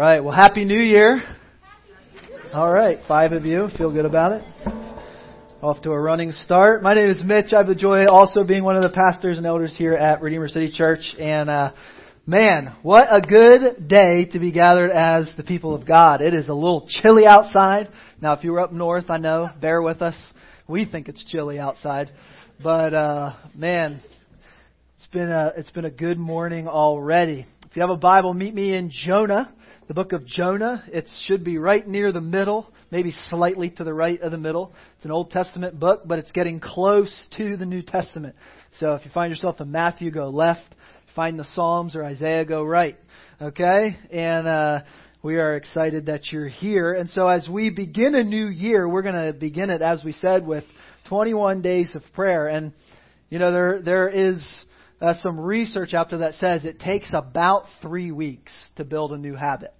right. Well, Happy New Year. All right. Five of you. Feel good about it? Off to a running start. My name is Mitch. I have the joy also being one of the pastors and elders here at Redeemer City Church. And, uh, man, what a good day to be gathered as the people of God. It is a little chilly outside. Now, if you were up north, I know, bear with us. We think it's chilly outside. But, uh, man, it's been a, it's been a good morning already. If you have a Bible, meet me in Jonah, the book of Jonah. It should be right near the middle, maybe slightly to the right of the middle. It's an Old Testament book, but it's getting close to the New Testament. So if you find yourself in Matthew, go left. Find the Psalms or Isaiah, go right. Okay? And, uh, we are excited that you're here. And so as we begin a new year, we're going to begin it, as we said, with 21 days of prayer. And, you know, there, there is, uh, some research out there that says it takes about three weeks to build a new habit.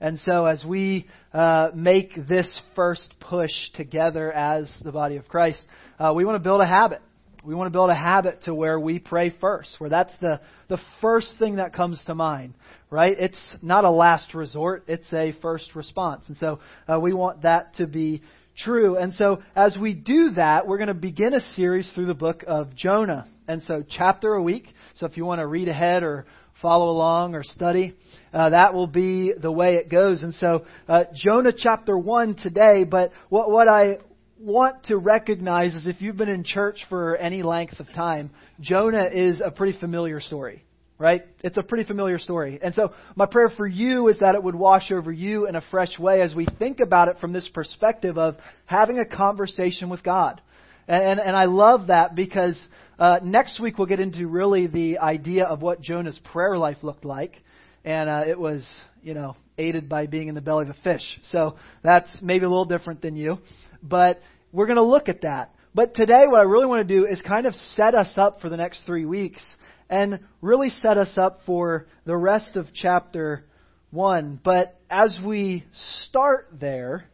And so as we uh, make this first push together as the body of Christ, uh, we want to build a habit. We want to build a habit to where we pray first, where that's the, the first thing that comes to mind, right? It's not a last resort, it's a first response. And so uh, we want that to be true. And so as we do that, we're going to begin a series through the book of Jonah. And so chapter a week. So if you want to read ahead or follow along or study, uh, that will be the way it goes. And so uh, Jonah chapter 1 today, but what, what I want to recognize is if you've been in church for any length of time, Jonah is a pretty familiar story right? It's a pretty familiar story. And so my prayer for you is that it would wash over you in a fresh way as we think about it from this perspective of having a conversation with God. And, and, I love that because uh, next week we'll get into really the idea of what Jonah's prayer life looked like. And uh, it was, you know, aided by being in the belly of a fish. So that's maybe a little different than you. But we're going to look at that. But today, what I really want to do is kind of set us up for the next three weeks and really set us up for the rest of chapter 1. But as we start there,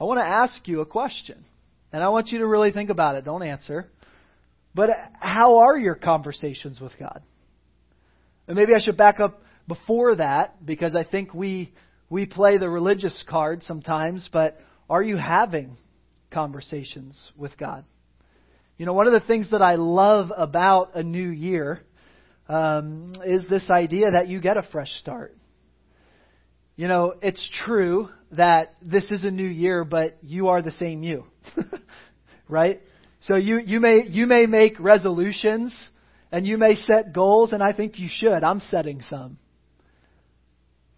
I want to ask you a question. And I want you to really think about it. Don't answer. But how are your conversations with God? And maybe I should back up before that because I think we we play the religious card sometimes, but are you having conversations with God? You know, one of the things that I love about a new year um, is this idea that you get a fresh start. You know, it's true that this is a new year, but you are the same you, right? So you you may you may make resolutions and you may set goals, and I think you should. I'm setting some.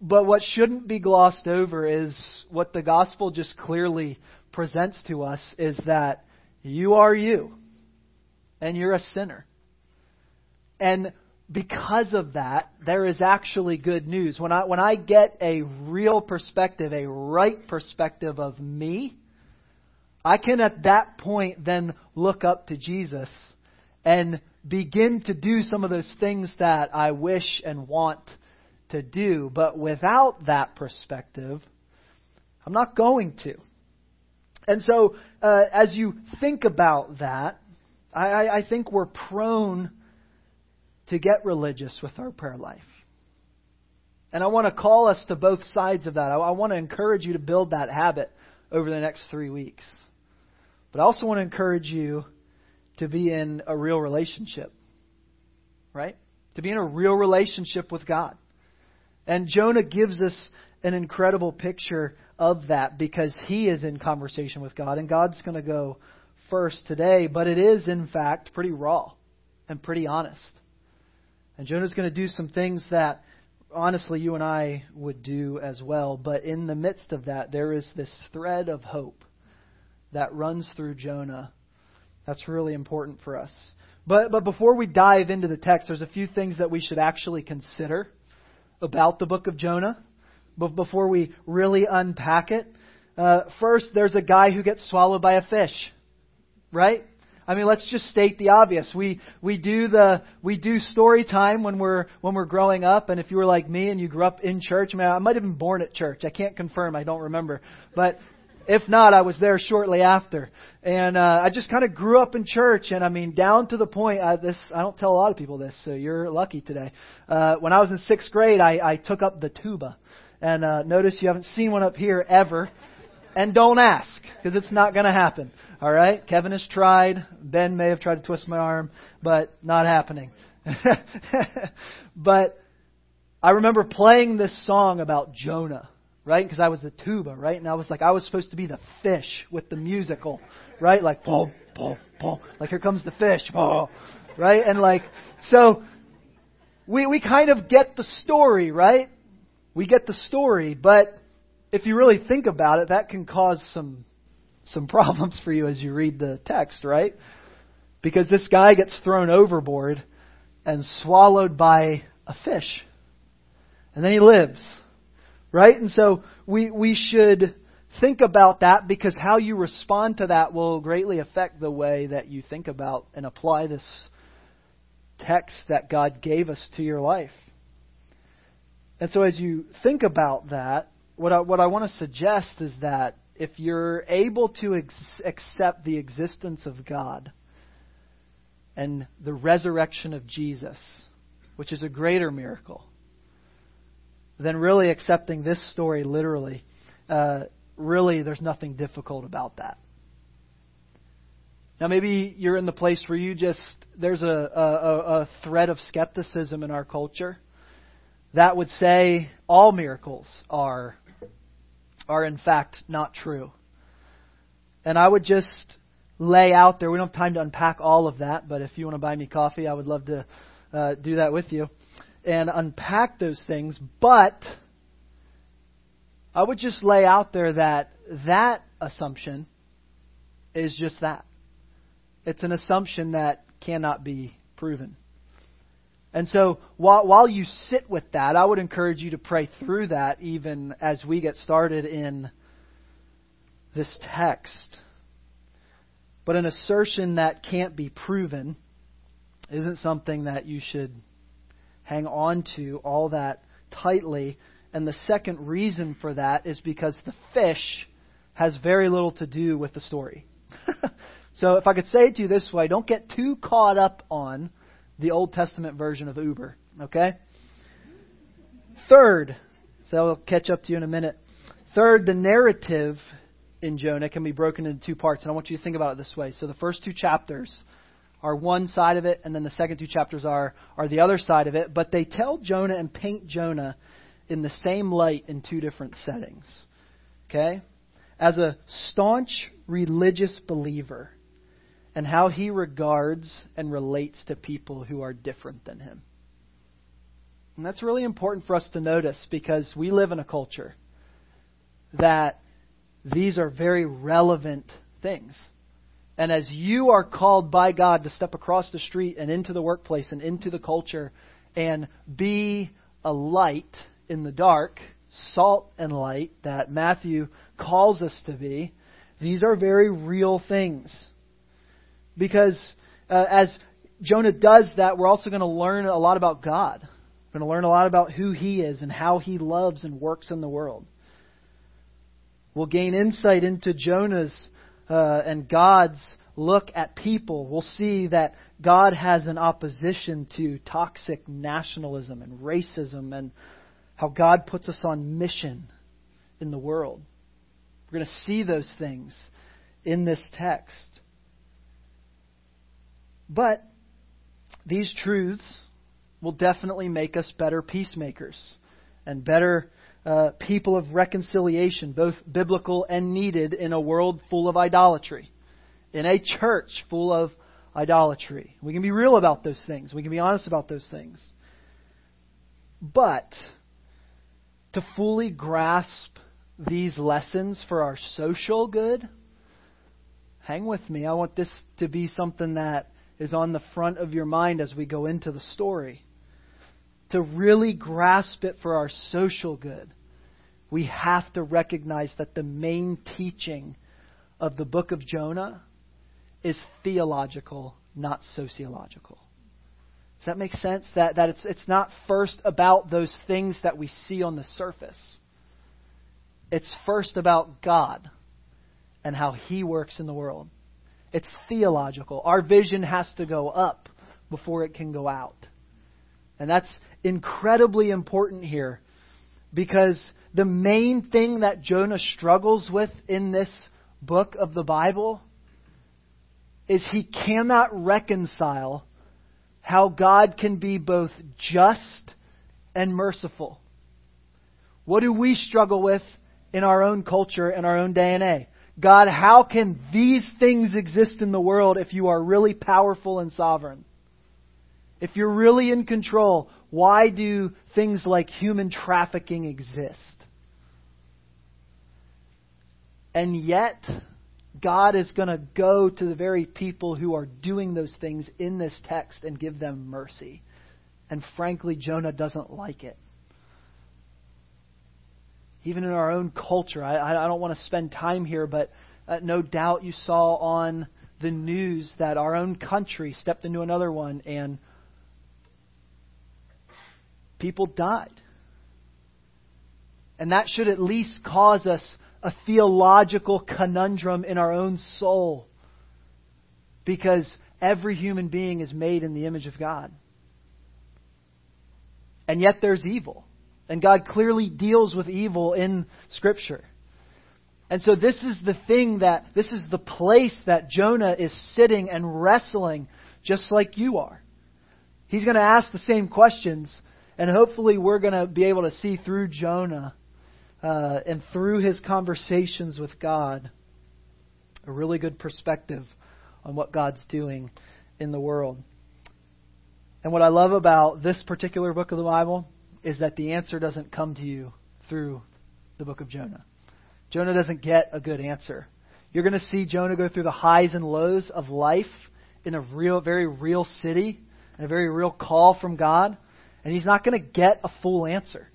But what shouldn't be glossed over is what the gospel just clearly presents to us is that you are you and you're a sinner. And because of that, there is actually good news. When I, when I get a real perspective, a right perspective of me, I can at that point then look up to Jesus and begin to do some of those things that I wish and want to do. But without that perspective, I'm not going to. And so, uh, as you think about that, I, I think we're prone to get religious with our prayer life. And I want to call us to both sides of that. I, I want to encourage you to build that habit over the next three weeks. But I also want to encourage you to be in a real relationship. Right? To be in a real relationship with God. And Jonah gives us an incredible picture of that because he is in conversation with God, and God's going to go first today, but it is, in fact, pretty raw and pretty honest. And Jonah's going to do some things that, honestly, you and I would do as well. But in the midst of that, there is this thread of hope that runs through Jonah. That's really important for us. But, but before we dive into the text, there's a few things that we should actually consider about the book of Jonah before we really unpack it. Uh, first, there's a guy who gets swallowed by a fish right? I mean, let's just state the obvious. We we do the we do story time when we're when we're growing up, and if you were like me and you grew up in church, I, mean, I might have been born at church. I can't confirm. I don't remember, but If not, I was there shortly after. And uh, I just kind of grew up in church, and I mean, down to the point. I, this I don't tell a lot of people this, so you're lucky today. Uh, when I was in sixth grade, I, I took up the tuba, and uh, notice you haven't seen one up here ever. And don't ask, because it's not going to happen. All right? Kevin has tried. Ben may have tried to twist my arm, but not happening. but I remember playing this song about Jonah right? Because I was the tuba, right? And I was like, I was supposed to be the fish with the musical, right? Like, boom, boom, boom. Like, here comes the fish, boom, right? And like, so we we kind of get the story, right? We get the story, but if you really think about it, that can cause some some problems for you as you read the text, right? Because this guy gets thrown overboard and swallowed by a fish. And then he lives. Right? And so we, we should think about that because how you respond to that will greatly affect the way that you think about and apply this text that God gave us to your life. And so as you think about that, what I, what I want to suggest is that if you're able to ex- accept the existence of God and the resurrection of Jesus, which is a greater miracle, then really accepting this story literally, uh, really there's nothing difficult about that. Now, maybe you're in the place where you just, there's a, a, a thread of skepticism in our culture that would say all miracles are, are in fact not true. And I would just lay out there, we don't have time to unpack all of that, but if you want to buy me coffee, I would love to uh, do that with you and unpack those things, but I would just lay out there that that assumption is just that. It's an assumption that cannot be proven. And so while, while you sit with that, I would encourage you to pray through that even as we get started in this text. But an assertion that can't be proven isn't something that you should hang on to all that tightly. And the second reason for that is because the fish has very little to do with the story. so if I could say it to you this way, don't get too caught up on the Old Testament version of Uber, okay? Third, so I'll catch up to you in a minute. Third, the narrative in Jonah can be broken into two parts, and I want you to think about it this way. So the first two chapters are one side of it, and then the second two chapters are, are the other side of it. But they tell Jonah and paint Jonah in the same light in two different settings. Okay? As a staunch religious believer, and how he regards and relates to people who are different than him. And that's really important for us to notice because we live in a culture that these are very relevant things. And as you are called by God to step across the street and into the workplace and into the culture and be a light in the dark, salt and light that Matthew calls us to be, these are very real things. Because uh, as Jonah does that, we're also going to learn a lot about God. We're going to learn a lot about who He is and how He loves and works in the world. We'll gain insight into Jonah's uh, and God's look at people, we'll see that God has an opposition to toxic nationalism and racism and how God puts us on mission in the world. We're going to see those things in this text. But these truths will definitely make us better peacemakers and better uh, people of reconciliation, both biblical and needed in a world full of idolatry, in a church full of idolatry. We can be real about those things, we can be honest about those things. But to fully grasp these lessons for our social good, hang with me. I want this to be something that is on the front of your mind as we go into the story to really grasp it for our social good, we have to recognize that the main teaching of the book of Jonah is theological, not sociological. Does that make sense? That, that it's, it's not first about those things that we see on the surface. It's first about God and how He works in the world. It's theological. Our vision has to go up before it can go out. And that's incredibly important here because the main thing that Jonah struggles with in this book of the Bible is he cannot reconcile how God can be both just and merciful. What do we struggle with in our own culture in our own day and age? God, how can these things exist in the world if you are really powerful and sovereign? If you're really in control, why do things like human trafficking exist? And yet, God is going to go to the very people who are doing those things in this text and give them mercy. And frankly, Jonah doesn't like it. Even in our own culture, I, I don't want to spend time here, but uh, no doubt you saw on the news that our own country stepped into another one and people died. And that should at least cause us a theological conundrum in our own soul. Because every human being is made in the image of God. And yet there's evil. And God clearly deals with evil in Scripture. And so this is the thing that, this is the place that Jonah is sitting and wrestling just like you are. He's going to ask the same questions, and hopefully we're going to be able to see through Jonah uh, and through his conversations with God a really good perspective on what God's doing in the world. And what I love about this particular book of the Bible is that the answer doesn't come to you through the book of Jonah. Jonah doesn't get a good answer. You're going to see Jonah go through the highs and lows of life in a real, very real city and a very real call from God, and he's not going to get a full answer.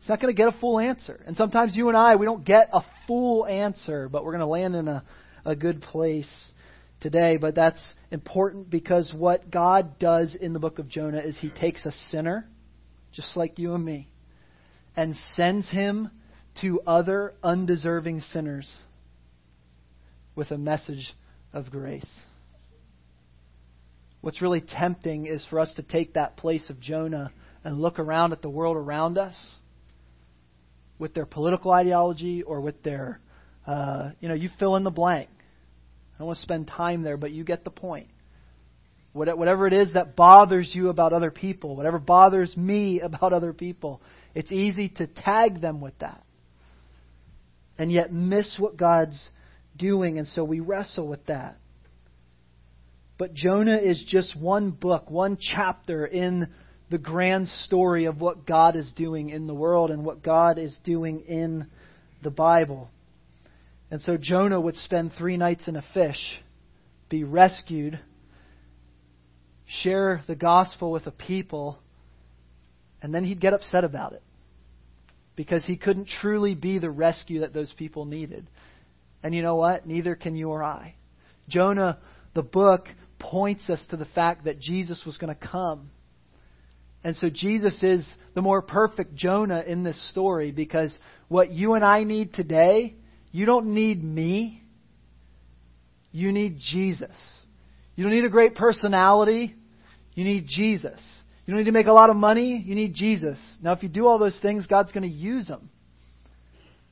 He's not going to get a full answer. And sometimes you and I, we don't get a full answer, but we're going to land in a, a good place today. But that's important because what God does in the book of Jonah is he takes a sinner, just like you and me, and sends him to other undeserving sinners with a message of grace. What's really tempting is for us to take that place of Jonah and look around at the world around us with their political ideology or with their, uh, you know, you fill in the blank. I don't want to spend time there, but you get the point. Whatever it is that bothers you about other people, whatever bothers me about other people, it's easy to tag them with that and yet miss what God's doing, and so we wrestle with that. But Jonah is just one book, one chapter in the grand story of what God is doing in the world and what God is doing in the Bible. And so Jonah would spend three nights in a fish, be rescued, share the gospel with a people, and then he'd get upset about it because he couldn't truly be the rescue that those people needed. And you know what? Neither can you or I. Jonah, the book, points us to the fact that Jesus was going to come. And so Jesus is the more perfect Jonah in this story because what you and I need today, you don't need me. You need Jesus. You don't need a great personality. You need Jesus. You don't need to make a lot of money. You need Jesus. Now, if you do all those things, God's going to use them.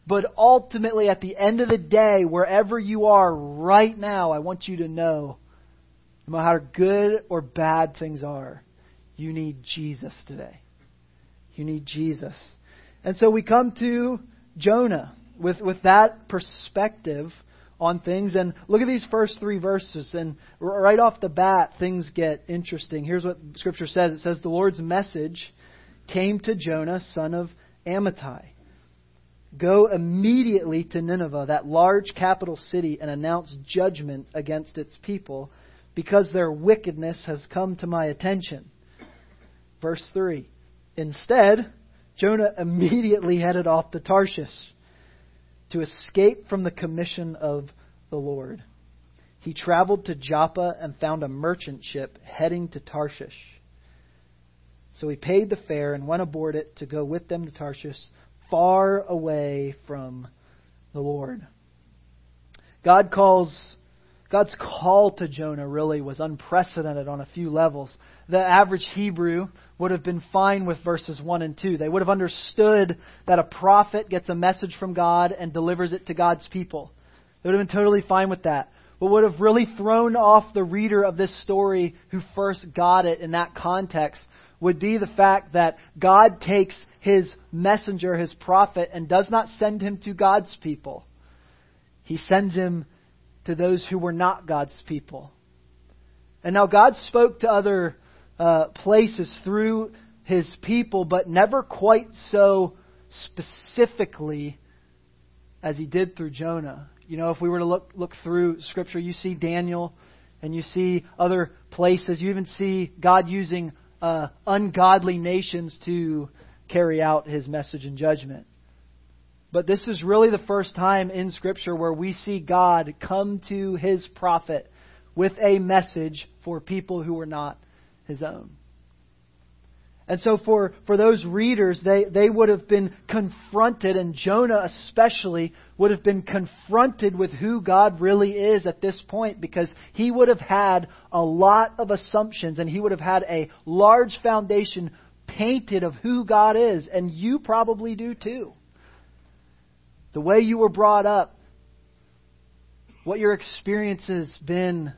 But ultimately, at the end of the day, wherever you are right now, I want you to know no matter how good or bad things are, you need Jesus today. You need Jesus. And so we come to Jonah with, with that perspective on things. And look at these first three verses. And right off the bat, things get interesting. Here's what Scripture says it says, The Lord's message came to Jonah, son of Amittai. Go immediately to Nineveh, that large capital city, and announce judgment against its people, because their wickedness has come to my attention. Verse 3. Instead, Jonah immediately headed off to Tarshish to escape from the commission of the Lord. He traveled to Joppa and found a merchant ship heading to Tarshish. So he paid the fare and went aboard it to go with them to Tarshish, far away from the Lord. God calls God's call to Jonah really was unprecedented on a few levels. The average Hebrew would have been fine with verses 1 and 2. They would have understood that a prophet gets a message from God and delivers it to God's people. They would have been totally fine with that. What would have really thrown off the reader of this story who first got it in that context would be the fact that God takes his messenger, his prophet, and does not send him to God's people. He sends him to those who were not God's people. And now God spoke to other uh, places through his people, but never quite so specifically as he did through Jonah. You know, if we were to look look through Scripture, you see Daniel, and you see other places. You even see God using uh, ungodly nations to carry out His message and judgment. But this is really the first time in Scripture where we see God come to His prophet with a message for people who were not His own. And so for, for those readers, they, they would have been confronted, and Jonah especially would have been confronted with who God really is at this point because he would have had a lot of assumptions and he would have had a large foundation painted of who God is, and you probably do too. The way you were brought up, what your experience has been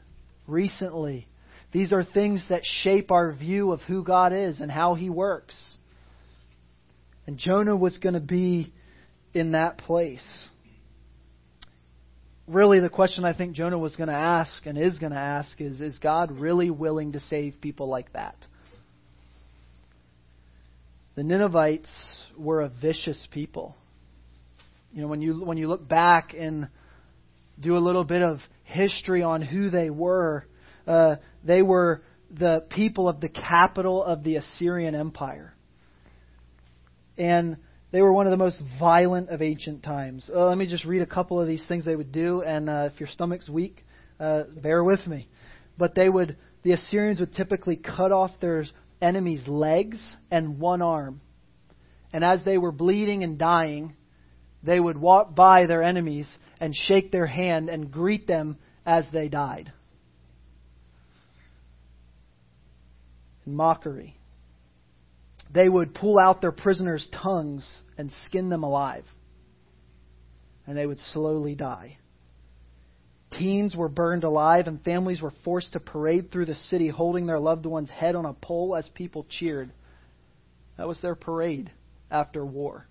recently, these are things that shape our view of who God is and how He works. And Jonah was going to be in that place. Really, the question I think Jonah was going to ask and is going to ask is Is God really willing to save people like that? The Ninevites were a vicious people. You know, when you, when you look back and do a little bit of history on who they were, uh, they were the people of the capital of the Assyrian Empire. And they were one of the most violent of ancient times. Uh, let me just read a couple of these things they would do, and uh, if your stomach's weak, uh, bear with me. But they would, the Assyrians would typically cut off their enemies' legs and one arm. And as they were bleeding and dying, they would walk by their enemies and shake their hand and greet them as they died. In mockery. They would pull out their prisoners' tongues and skin them alive. And they would slowly die. Teens were burned alive, and families were forced to parade through the city holding their loved one's head on a pole as people cheered. That was their parade after war.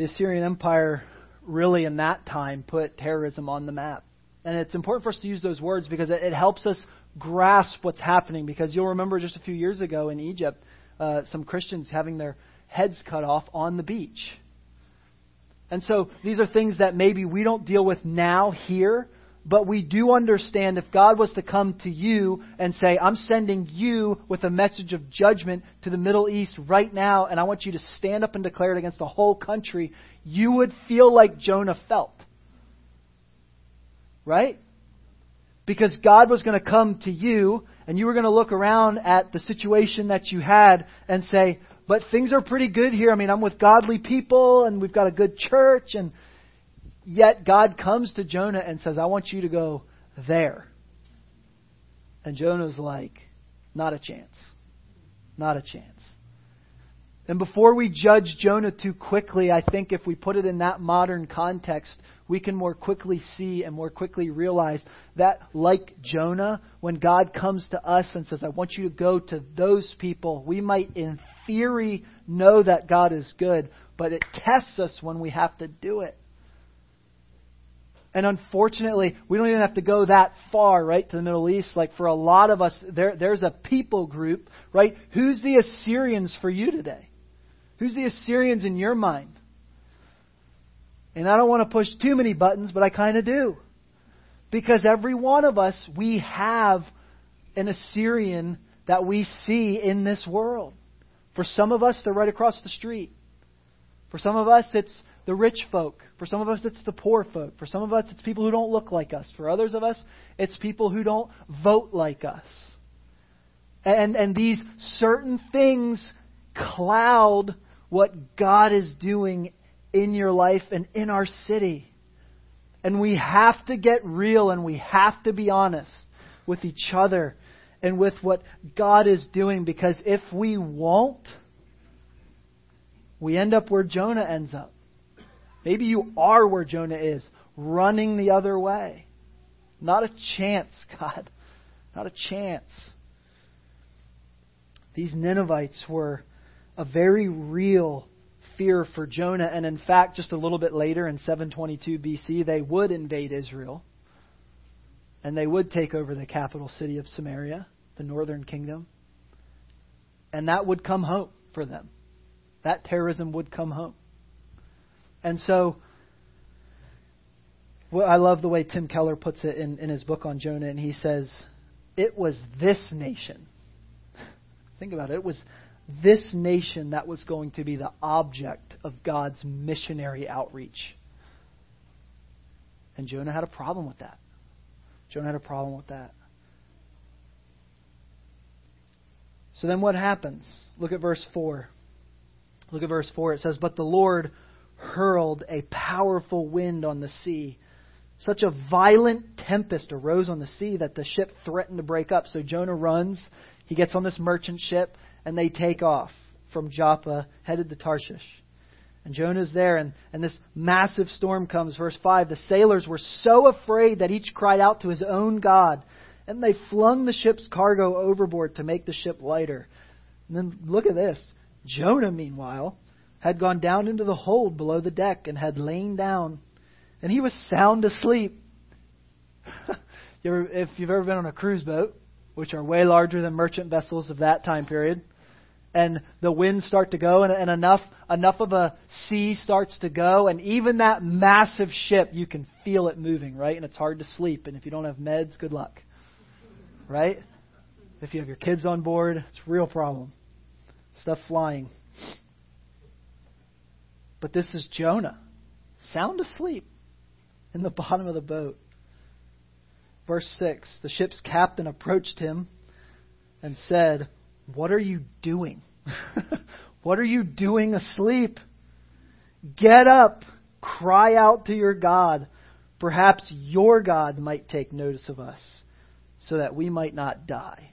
The Assyrian Empire really, in that time, put terrorism on the map. And it's important for us to use those words because it, helps us grasp what's happening. Because you'll remember just a few years ago in Egypt, uh, some Christians having their heads cut off on the beach. And so these are things that maybe we don't deal with now here, but we do understand if God was to come to you and say, I'm sending you with a message of judgment to the Middle East right now, and I want you to stand up and declare it against the whole country, you would feel like Jonah felt. Right? Because God was going to come to you and you were going to look around at the situation that you had and say, but things are pretty good here. I mean, I'm with godly people and we've got a good church and yet God comes to Jonah and says, I want you to go there. And Jonah's like, not a chance. Not a chance. And before we judge Jonah too quickly, I think if we put it in that modern context, we can more quickly see and more quickly realize that, like Jonah, when God comes to us and says, I want you to go to those people, we might, in theory, know that God is good, but it tests us when we have to do it. And unfortunately, we don't even have to go that far, right, to the Middle East. Like for a lot of us, there, there's a people group, right? Who's the Assyrians for you today? Who's the Assyrians in your mind? And I don't want to push too many buttons, but I kind of do. Because every one of us, we have an Assyrian that we see in this world. For some of us, they're right across the street. For some of us, it's the rich folk. For some of us, it's the poor folk. For some of us, it's people who don't look like us. For others of us, it's people who don't vote like us. And, and these certain things cloud what God is doing in your life and in our city. And we have to get real and we have to be honest with each other and with what God is doing because if we won't, we end up where Jonah ends up. Maybe you are where Jonah is, running the other way. Not a chance, God. Not a chance. These Ninevites were a very real fear for Jonah, and in fact, just a little bit later in 722 BC, they would invade Israel, and they would take over the capital city of Samaria, the northern kingdom, and that would come home for them. That terrorism would come home. And so, well, I love the way Tim Keller puts it in, in his book on Jonah, and he says, It was this nation. Think about it. It was this nation that was going to be the object of God's missionary outreach. And Jonah had a problem with that. Jonah had a problem with that. So then what happens? Look at verse 4. Look at verse 4. It says, But the Lord hurled a powerful wind on the sea. Such a violent tempest arose on the sea that the ship threatened to break up. So Jonah runs. He gets on this merchant ship, and they take off from Joppa, headed to Tarshish. And Jonah's there, and, and this massive storm comes. Verse 5 The sailors were so afraid that each cried out to his own God, and they flung the ship's cargo overboard to make the ship lighter. And then look at this. Jonah, meanwhile, had gone down into the hold below the deck and had lain down, and he was sound asleep. you ever, if you've ever been on a cruise boat, which are way larger than merchant vessels of that time period, and the winds start to go, and, and enough enough of a sea starts to go, and even that massive ship, you can feel it moving, right? And it's hard to sleep. And if you don't have meds, good luck, right? If you have your kids on board, it's a real problem. Stuff flying. But this is Jonah, sound asleep in the bottom of the boat. Verse 6 The ship's captain approached him and said, What are you doing? what are you doing asleep? Get up, cry out to your God. Perhaps your God might take notice of us, so that we might not die.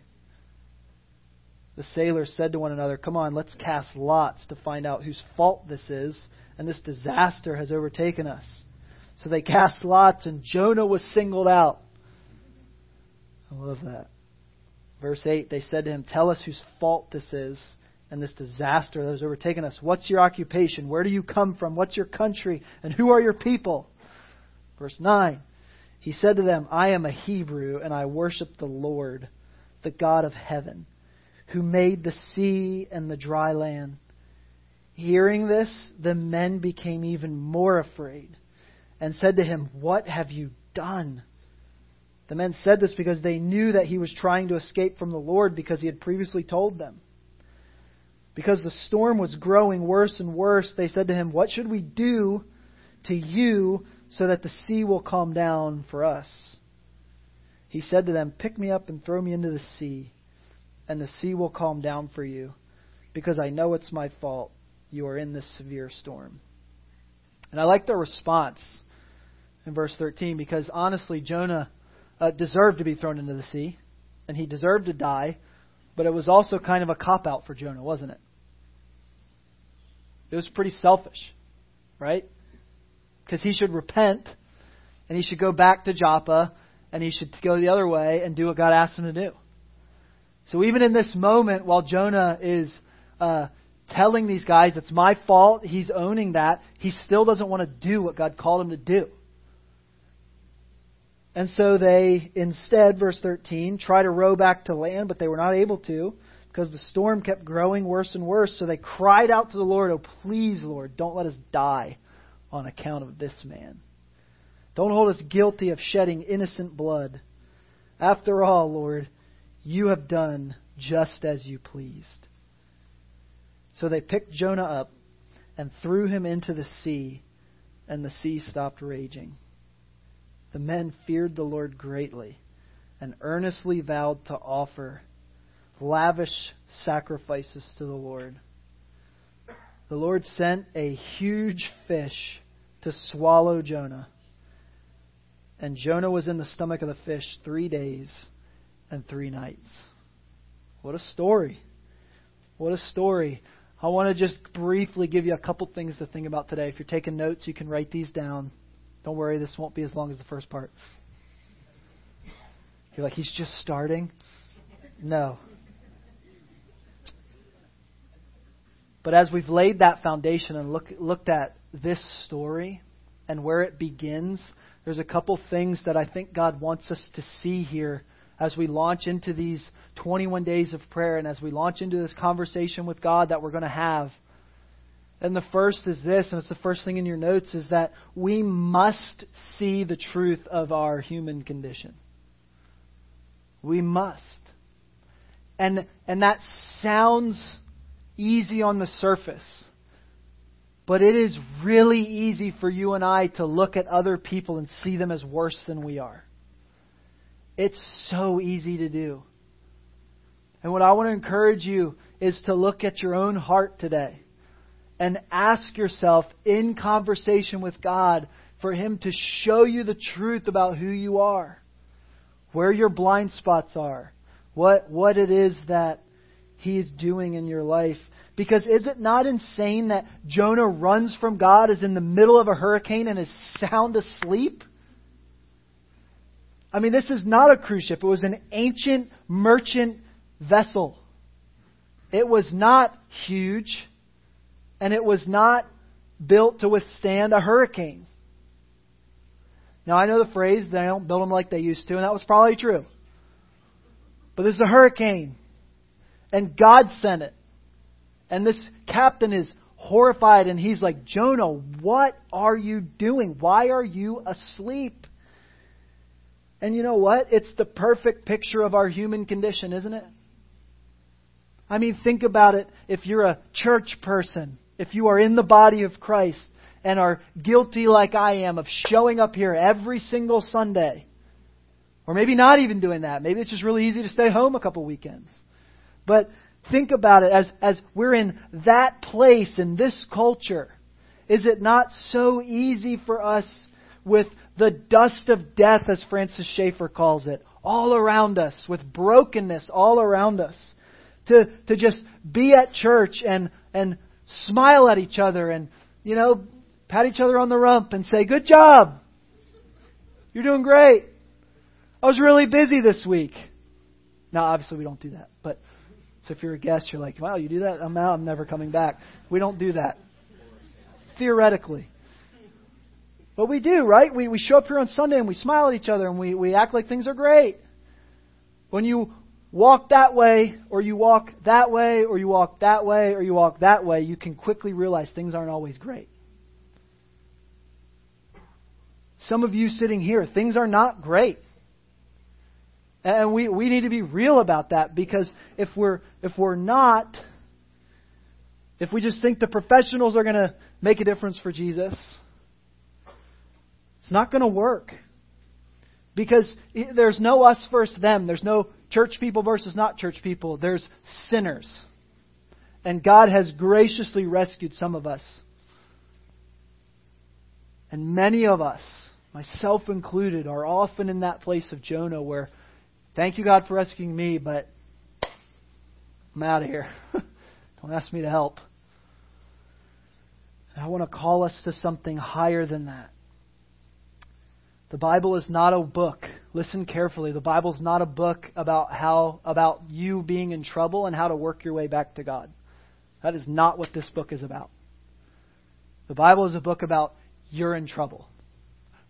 The sailors said to one another, Come on, let's cast lots to find out whose fault this is, and this disaster has overtaken us. So they cast lots, and Jonah was singled out. I love that. Verse 8 They said to him, Tell us whose fault this is, and this disaster that has overtaken us. What's your occupation? Where do you come from? What's your country? And who are your people? Verse 9 He said to them, I am a Hebrew, and I worship the Lord, the God of heaven who made the sea and the dry land. Hearing this, the men became even more afraid and said to him, What have you done? The men said this because they knew that he was trying to escape from the Lord because he had previously told them. Because the storm was growing worse and worse, they said to him, What should we do to you so that the sea will calm down for us? He said to them, Pick me up and throw me into the sea and the sea will calm down for you, because I know it's my fault you are in this severe storm. And I like their response in verse 13, because honestly, Jonah uh, deserved to be thrown into the sea, and he deserved to die, but it was also kind of a cop out for Jonah, wasn't it? It was pretty selfish, right? Because he should repent, and he should go back to Joppa, and he should go the other way and do what God asked him to do. So even in this moment, while Jonah is uh, telling these guys it's my fault, he's owning that, he still doesn't want to do what God called him to do. And so they instead, verse 13, try to row back to land, but they were not able to because the storm kept growing worse and worse. So they cried out to the Lord, Oh, please, Lord, don't let us die on account of this man. Don't hold us guilty of shedding innocent blood. After all, Lord, you have done just as you pleased. So they picked Jonah up and threw him into the sea, and the sea stopped raging. The men feared the Lord greatly and earnestly vowed to offer lavish sacrifices to the Lord. the Lord sent a huge fish to swallow Jonah. And Jonah was in the stomach of the fish three days and three nights. What a story. What a story. I want to just briefly give you a couple things to think about today. If you're taking notes, you can write these down. Don't worry, this won't be as long as the first part. You're like, he's just starting? No. But as we've laid that foundation and look, looked at this story and where it begins, there's a couple things that I think God wants us to see here as we launch into these 21 days of prayer and as we launch into this conversation with God that we're going to have. And the first is this, and it's the first thing in your notes, is that we must see the truth of our human condition. We must. And, and that sounds easy on the surface. But it is really easy for you and I to look at other people and see them as worse than we are. It's so easy to do. And what I want to encourage you is to look at your own heart today and ask yourself in conversation with God for Him to show you the truth about who you are, where your blind spots are, what, what it is that He is doing in your life. Because is it not insane that Jonah runs from God, is in the middle of a hurricane, and is sound asleep? I mean, this is not a cruise ship. It was an ancient merchant vessel. It was not huge, and it was not built to withstand a hurricane. Now, I know the phrase, they don't build them like they used to, and that was probably true. But this is a hurricane, and God sent it. And this captain is horrified and he's like, Jonah, what are you doing? Why are you asleep? And you know what? It's the perfect picture of our human condition, isn't it? I mean, think about it. If you're a church person, if you are in the body of Christ and are guilty like I am of showing up here every single Sunday, or maybe not even doing that. Maybe it's just really easy to stay home a couple weekends. But Think about it as, as we're in that place in this culture. Is it not so easy for us with the dust of death, as Francis Schaeffer calls it, all around us, with brokenness all around us, to, to just be at church and, and smile at each other and, you know, pat each other on the rump and say, Good job! You're doing great! I was really busy this week. Now, obviously, we don't do that, but so if you're a guest, you're like, wow, you do that? I'm out. I'm never coming back. We don't do that. Theoretically. But we do, right? We, we show up here on Sunday and we smile at each other and we, we act like things are great. When you walk that way, or you walk that way, or you walk that way, or you walk that way, you can quickly realize things aren't always great. Some of you sitting here, things are not great. And we, we need to be real about that because if we're, if we're not, if we just think the professionals are going to make a difference for Jesus, it's not going to work. Because there's no us versus them. There's no church people versus not church people. There's sinners. And God has graciously rescued some of us. And many of us, myself included, are often in that place of Jonah where Thank you, God, for rescuing me, but I'm out of here. Don't ask me to help. I want to call us to something higher than that. The Bible is not a book. Listen carefully. The Bible is not a book about how about you being in trouble and how to work your way back to God. That is not what this book is about. The Bible is a book about you're in trouble.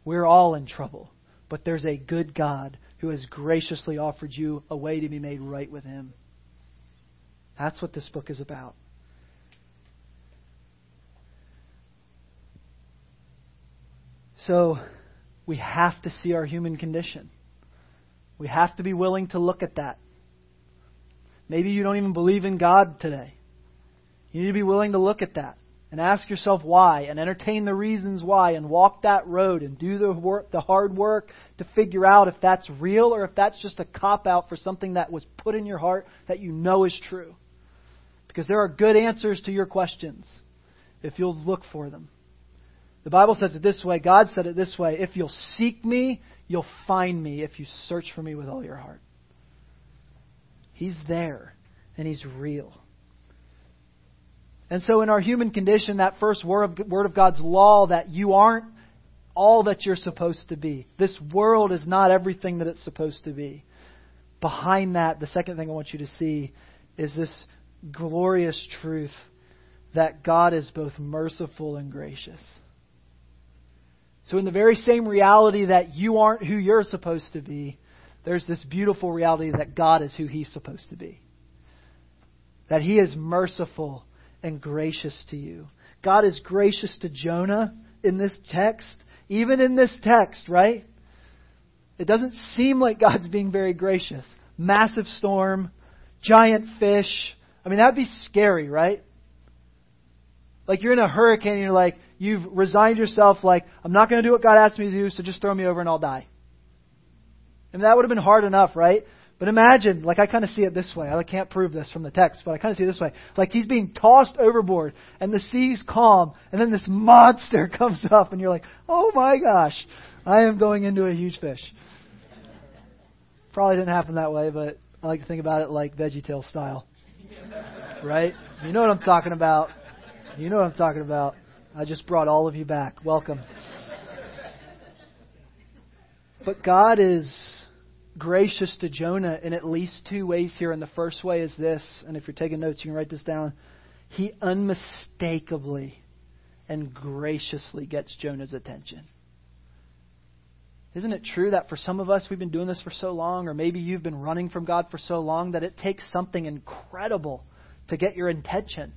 We're all in trouble. But there's a good God who has graciously offered you a way to be made right with Him. That's what this book is about. So, we have to see our human condition. We have to be willing to look at that. Maybe you don't even believe in God today. You need to be willing to look at that and ask yourself why and entertain the reasons why and walk that road and do the work, the hard work to figure out if that's real or if that's just a cop out for something that was put in your heart that you know is true. Because there are good answers to your questions. if you'll look for them. The Bible says it this way God said it this way if you'll seek me, you'll find me if you search for me with all your heart. He's there, and He's real. And so, in our human condition, that first word of, word of God's law that you aren't all that you're supposed to be. This world is not everything that it's supposed to be. Behind that, the second thing I want you to see is this glorious truth that God is both merciful and gracious. So, in the very same reality that you aren't who you're supposed to be, there's this beautiful reality that God is who He's supposed to be. That He is merciful and gracious to you. God is gracious to Jonah in this text, even in this text, right? It doesn't seem like God's being very gracious. Massive storm, giant fish. I mean, that'd be scary, right? Like you're in a hurricane and you're like, you've resigned yourself, like, I'm not going to do what God asked me to do, so just throw me over and I'll die. And that would have been hard enough, right? But imagine, like I kind of see it this way. I can't prove this from the text, but I kind of see it this way. Like he's being tossed overboard, and the sea's calm, and then this monster comes up, and you're like, oh my gosh, I am going into a huge fish. Probably didn't happen that way, but I like to think about it like VeggieTale style. Right? You know what I'm talking about. You know what I'm talking about. I just brought all of you back. Welcome. But God is gracious to Jonah in at least two ways here. And the first way is this, and if you're taking notes, you can write this down. He unmistakably and graciously gets Jonah's attention. Isn't it true that for some of us, we've been doing this for so long, or maybe you've been running from God for so long, that it takes something incredible to get your attention?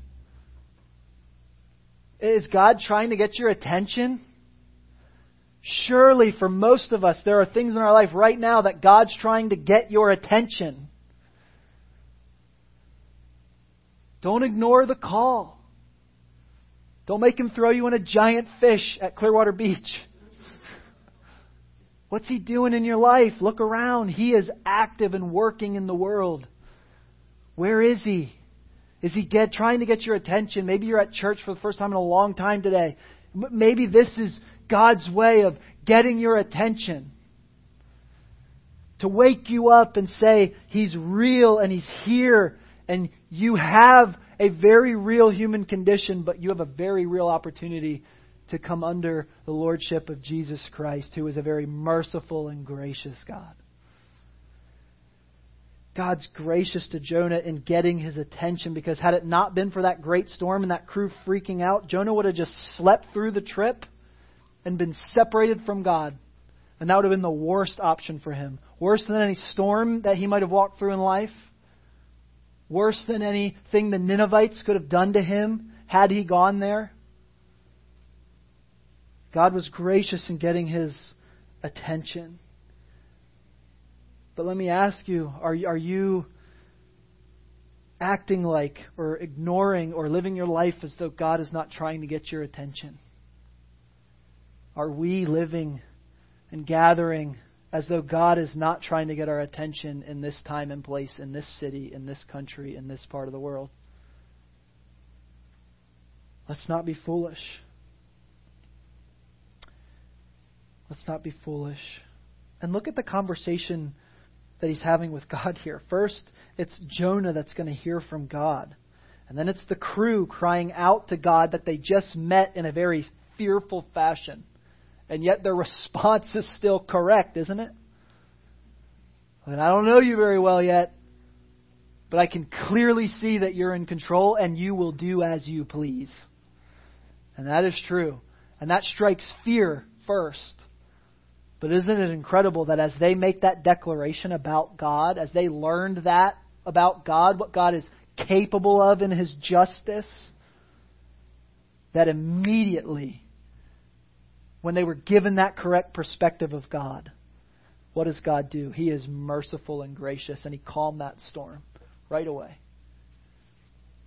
Is God trying to get your attention? Surely, for most of us, there are things in our life right now that God's trying to get your attention. Don't ignore the call. Don't make him throw you in a giant fish at Clearwater Beach. What's he doing in your life? Look around. He is active and working in the world. Where is he? Is he get, trying to get your attention? Maybe you're at church for the first time in a long time today. Maybe this is God's way of getting your attention. To wake you up and say, He's real and He's here, and you have a very real human condition, but you have a very real opportunity to come under the lordship of Jesus Christ, who is a very merciful and gracious God. God's gracious to Jonah in getting his attention because had it not been for that great storm and that crew freaking out, Jonah would have just slept through the trip and been separated from God. And that would have been the worst option for him. Worse than any storm that he might have walked through in life. Worse than anything the Ninevites could have done to him had he gone there. God was gracious in getting his attention. But let me ask you are, are you acting like or ignoring or living your life as though God is not trying to get your attention? Are we living and gathering as though God is not trying to get our attention in this time and place, in this city, in this country, in this part of the world? Let's not be foolish. Let's not be foolish. And look at the conversation that he's having with God here. First, it's Jonah that's going to hear from God. And then it's the crew crying out to God that they just met in a very fearful fashion. And yet their response is still correct, isn't it? And I don't know you very well yet, but I can clearly see that you're in control and you will do as you please. And that is true. And that strikes fear first. But isn't it incredible that as they make that declaration about God, as they learned that about God, what God is capable of in His justice, that immediately, when they were given that correct perspective of God, what does God do? He is merciful and gracious, and He calmed that storm right away.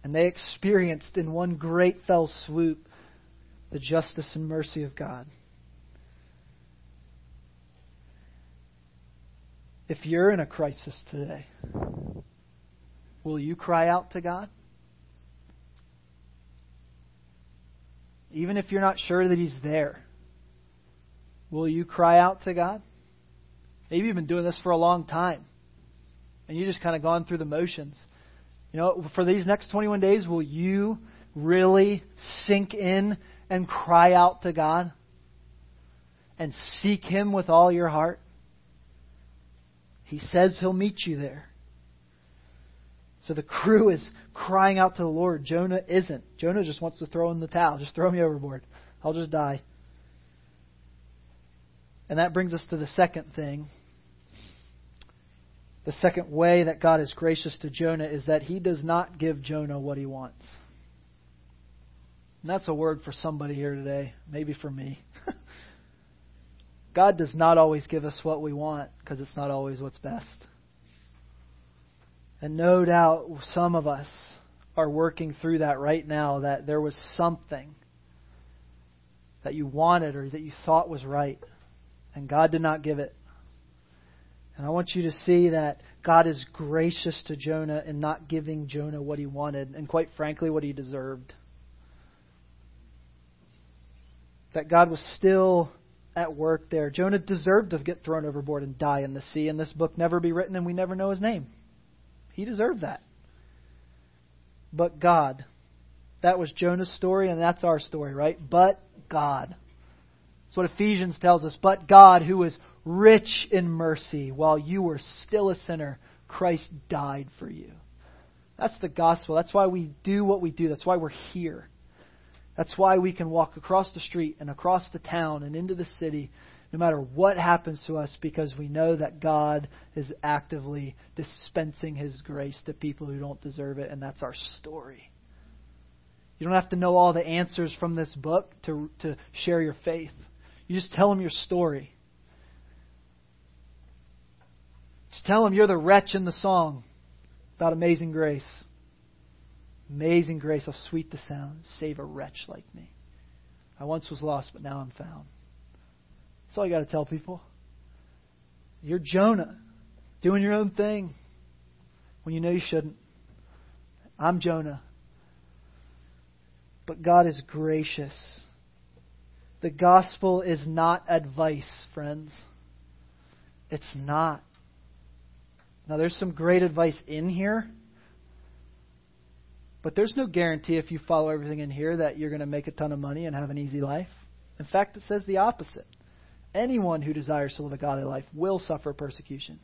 And they experienced in one great fell swoop the justice and mercy of God. If you're in a crisis today, will you cry out to God? even if you're not sure that He's there, will you cry out to God? Maybe you've been doing this for a long time, and you just kind of gone through the motions. You know, for these next 21 days, will you really sink in and cry out to God and seek Him with all your heart? He says He'll meet you there. So the crew is crying out to the Lord. Jonah isn't. Jonah just wants to throw in the towel. Just throw me overboard. I'll just die. And that brings us to the second thing. The second way that God is gracious to Jonah is that he does not give Jonah what he wants. And that's a word for somebody here today, maybe for me. God does not always give us what we want because it's not always what's best. And no doubt some of us are working through that right now that there was something that you wanted or that you thought was right, and God did not give it. And I want you to see that God is gracious to Jonah in not giving Jonah what he wanted, and quite frankly, what he deserved. That God was still at work there. Jonah deserved to get thrown overboard and die in the sea, and this book never be written, and we never know his name. He deserved that. But God. That was Jonah's story, and that's our story, right? But God. That's what Ephesians tells us. But God, who is rich in mercy, while you were still a sinner, Christ died for you. That's the gospel. That's why we do what we do. That's why we're here. That's why we can walk across the street and across the town and into the city no matter what happens to us because we know that God is actively dispensing His grace to people who don't deserve it, and that's our story. You don't have to know all the answers from this book to, to share your faith. You just tell them your story. Just tell them you're the wretch in the song about amazing grace. Amazing grace, how sweet the sound. Save a wretch like me. I once was lost, but now I'm found. That's all you got to tell people. You're Jonah, doing your own thing when you know you shouldn't. I'm Jonah. But God is gracious. The gospel is not advice, friends. It's not. Now, there's some great advice in here, but there's no guarantee if you follow everything in here that you're going to make a ton of money and have an easy life. In fact, it says the opposite anyone who desires to live a godly life will suffer persecution.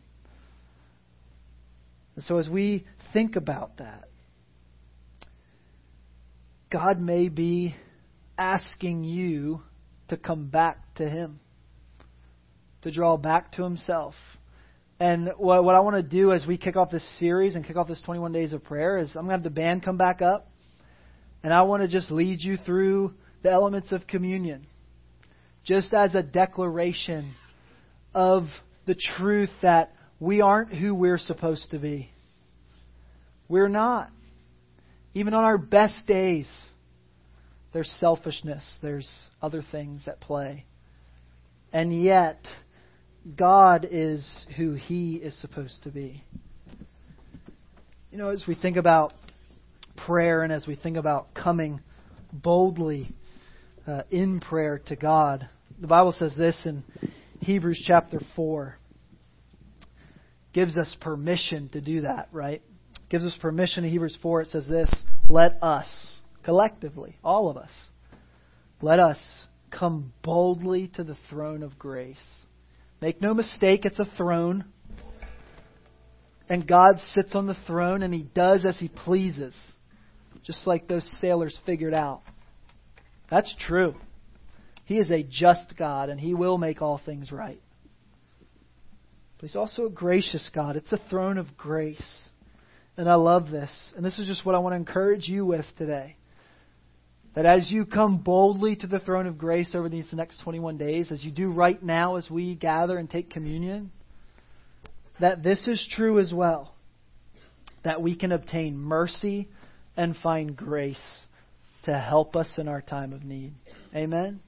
And so, as we think about that, God may be asking you to come back to Him, to draw back to Himself. And what, what I want to do as we kick off this series and kick off this 21 days of prayer is I'm going to have the band come back up, and I want to just lead you through the elements of communion just as a declaration of the truth that we aren't who we're supposed to be. We're not. Even on our best days, there's selfishness, there's other things at play. And yet, God is who He is supposed to be. You know, as we think about prayer and as we think about coming boldly uh, in prayer to God, the Bible says this in Hebrews chapter 4. Gives us permission to do that, right? Gives us permission in Hebrews 4. It says this Let us, collectively, all of us, let us come boldly to the throne of grace. Make no mistake, it's a throne. And God sits on the throne and He does as He pleases, just like those sailors figured out. That's true. He is a just God, and He will make all things right. But He's also a gracious God. It's a throne of grace. And I love this. And this is just what I want to encourage you with today. That as you come boldly to the throne of grace over these next 21 days, as you do right now as we gather and take communion, that this is true as well. That we can obtain mercy and find grace to help us in our time of need. Amen.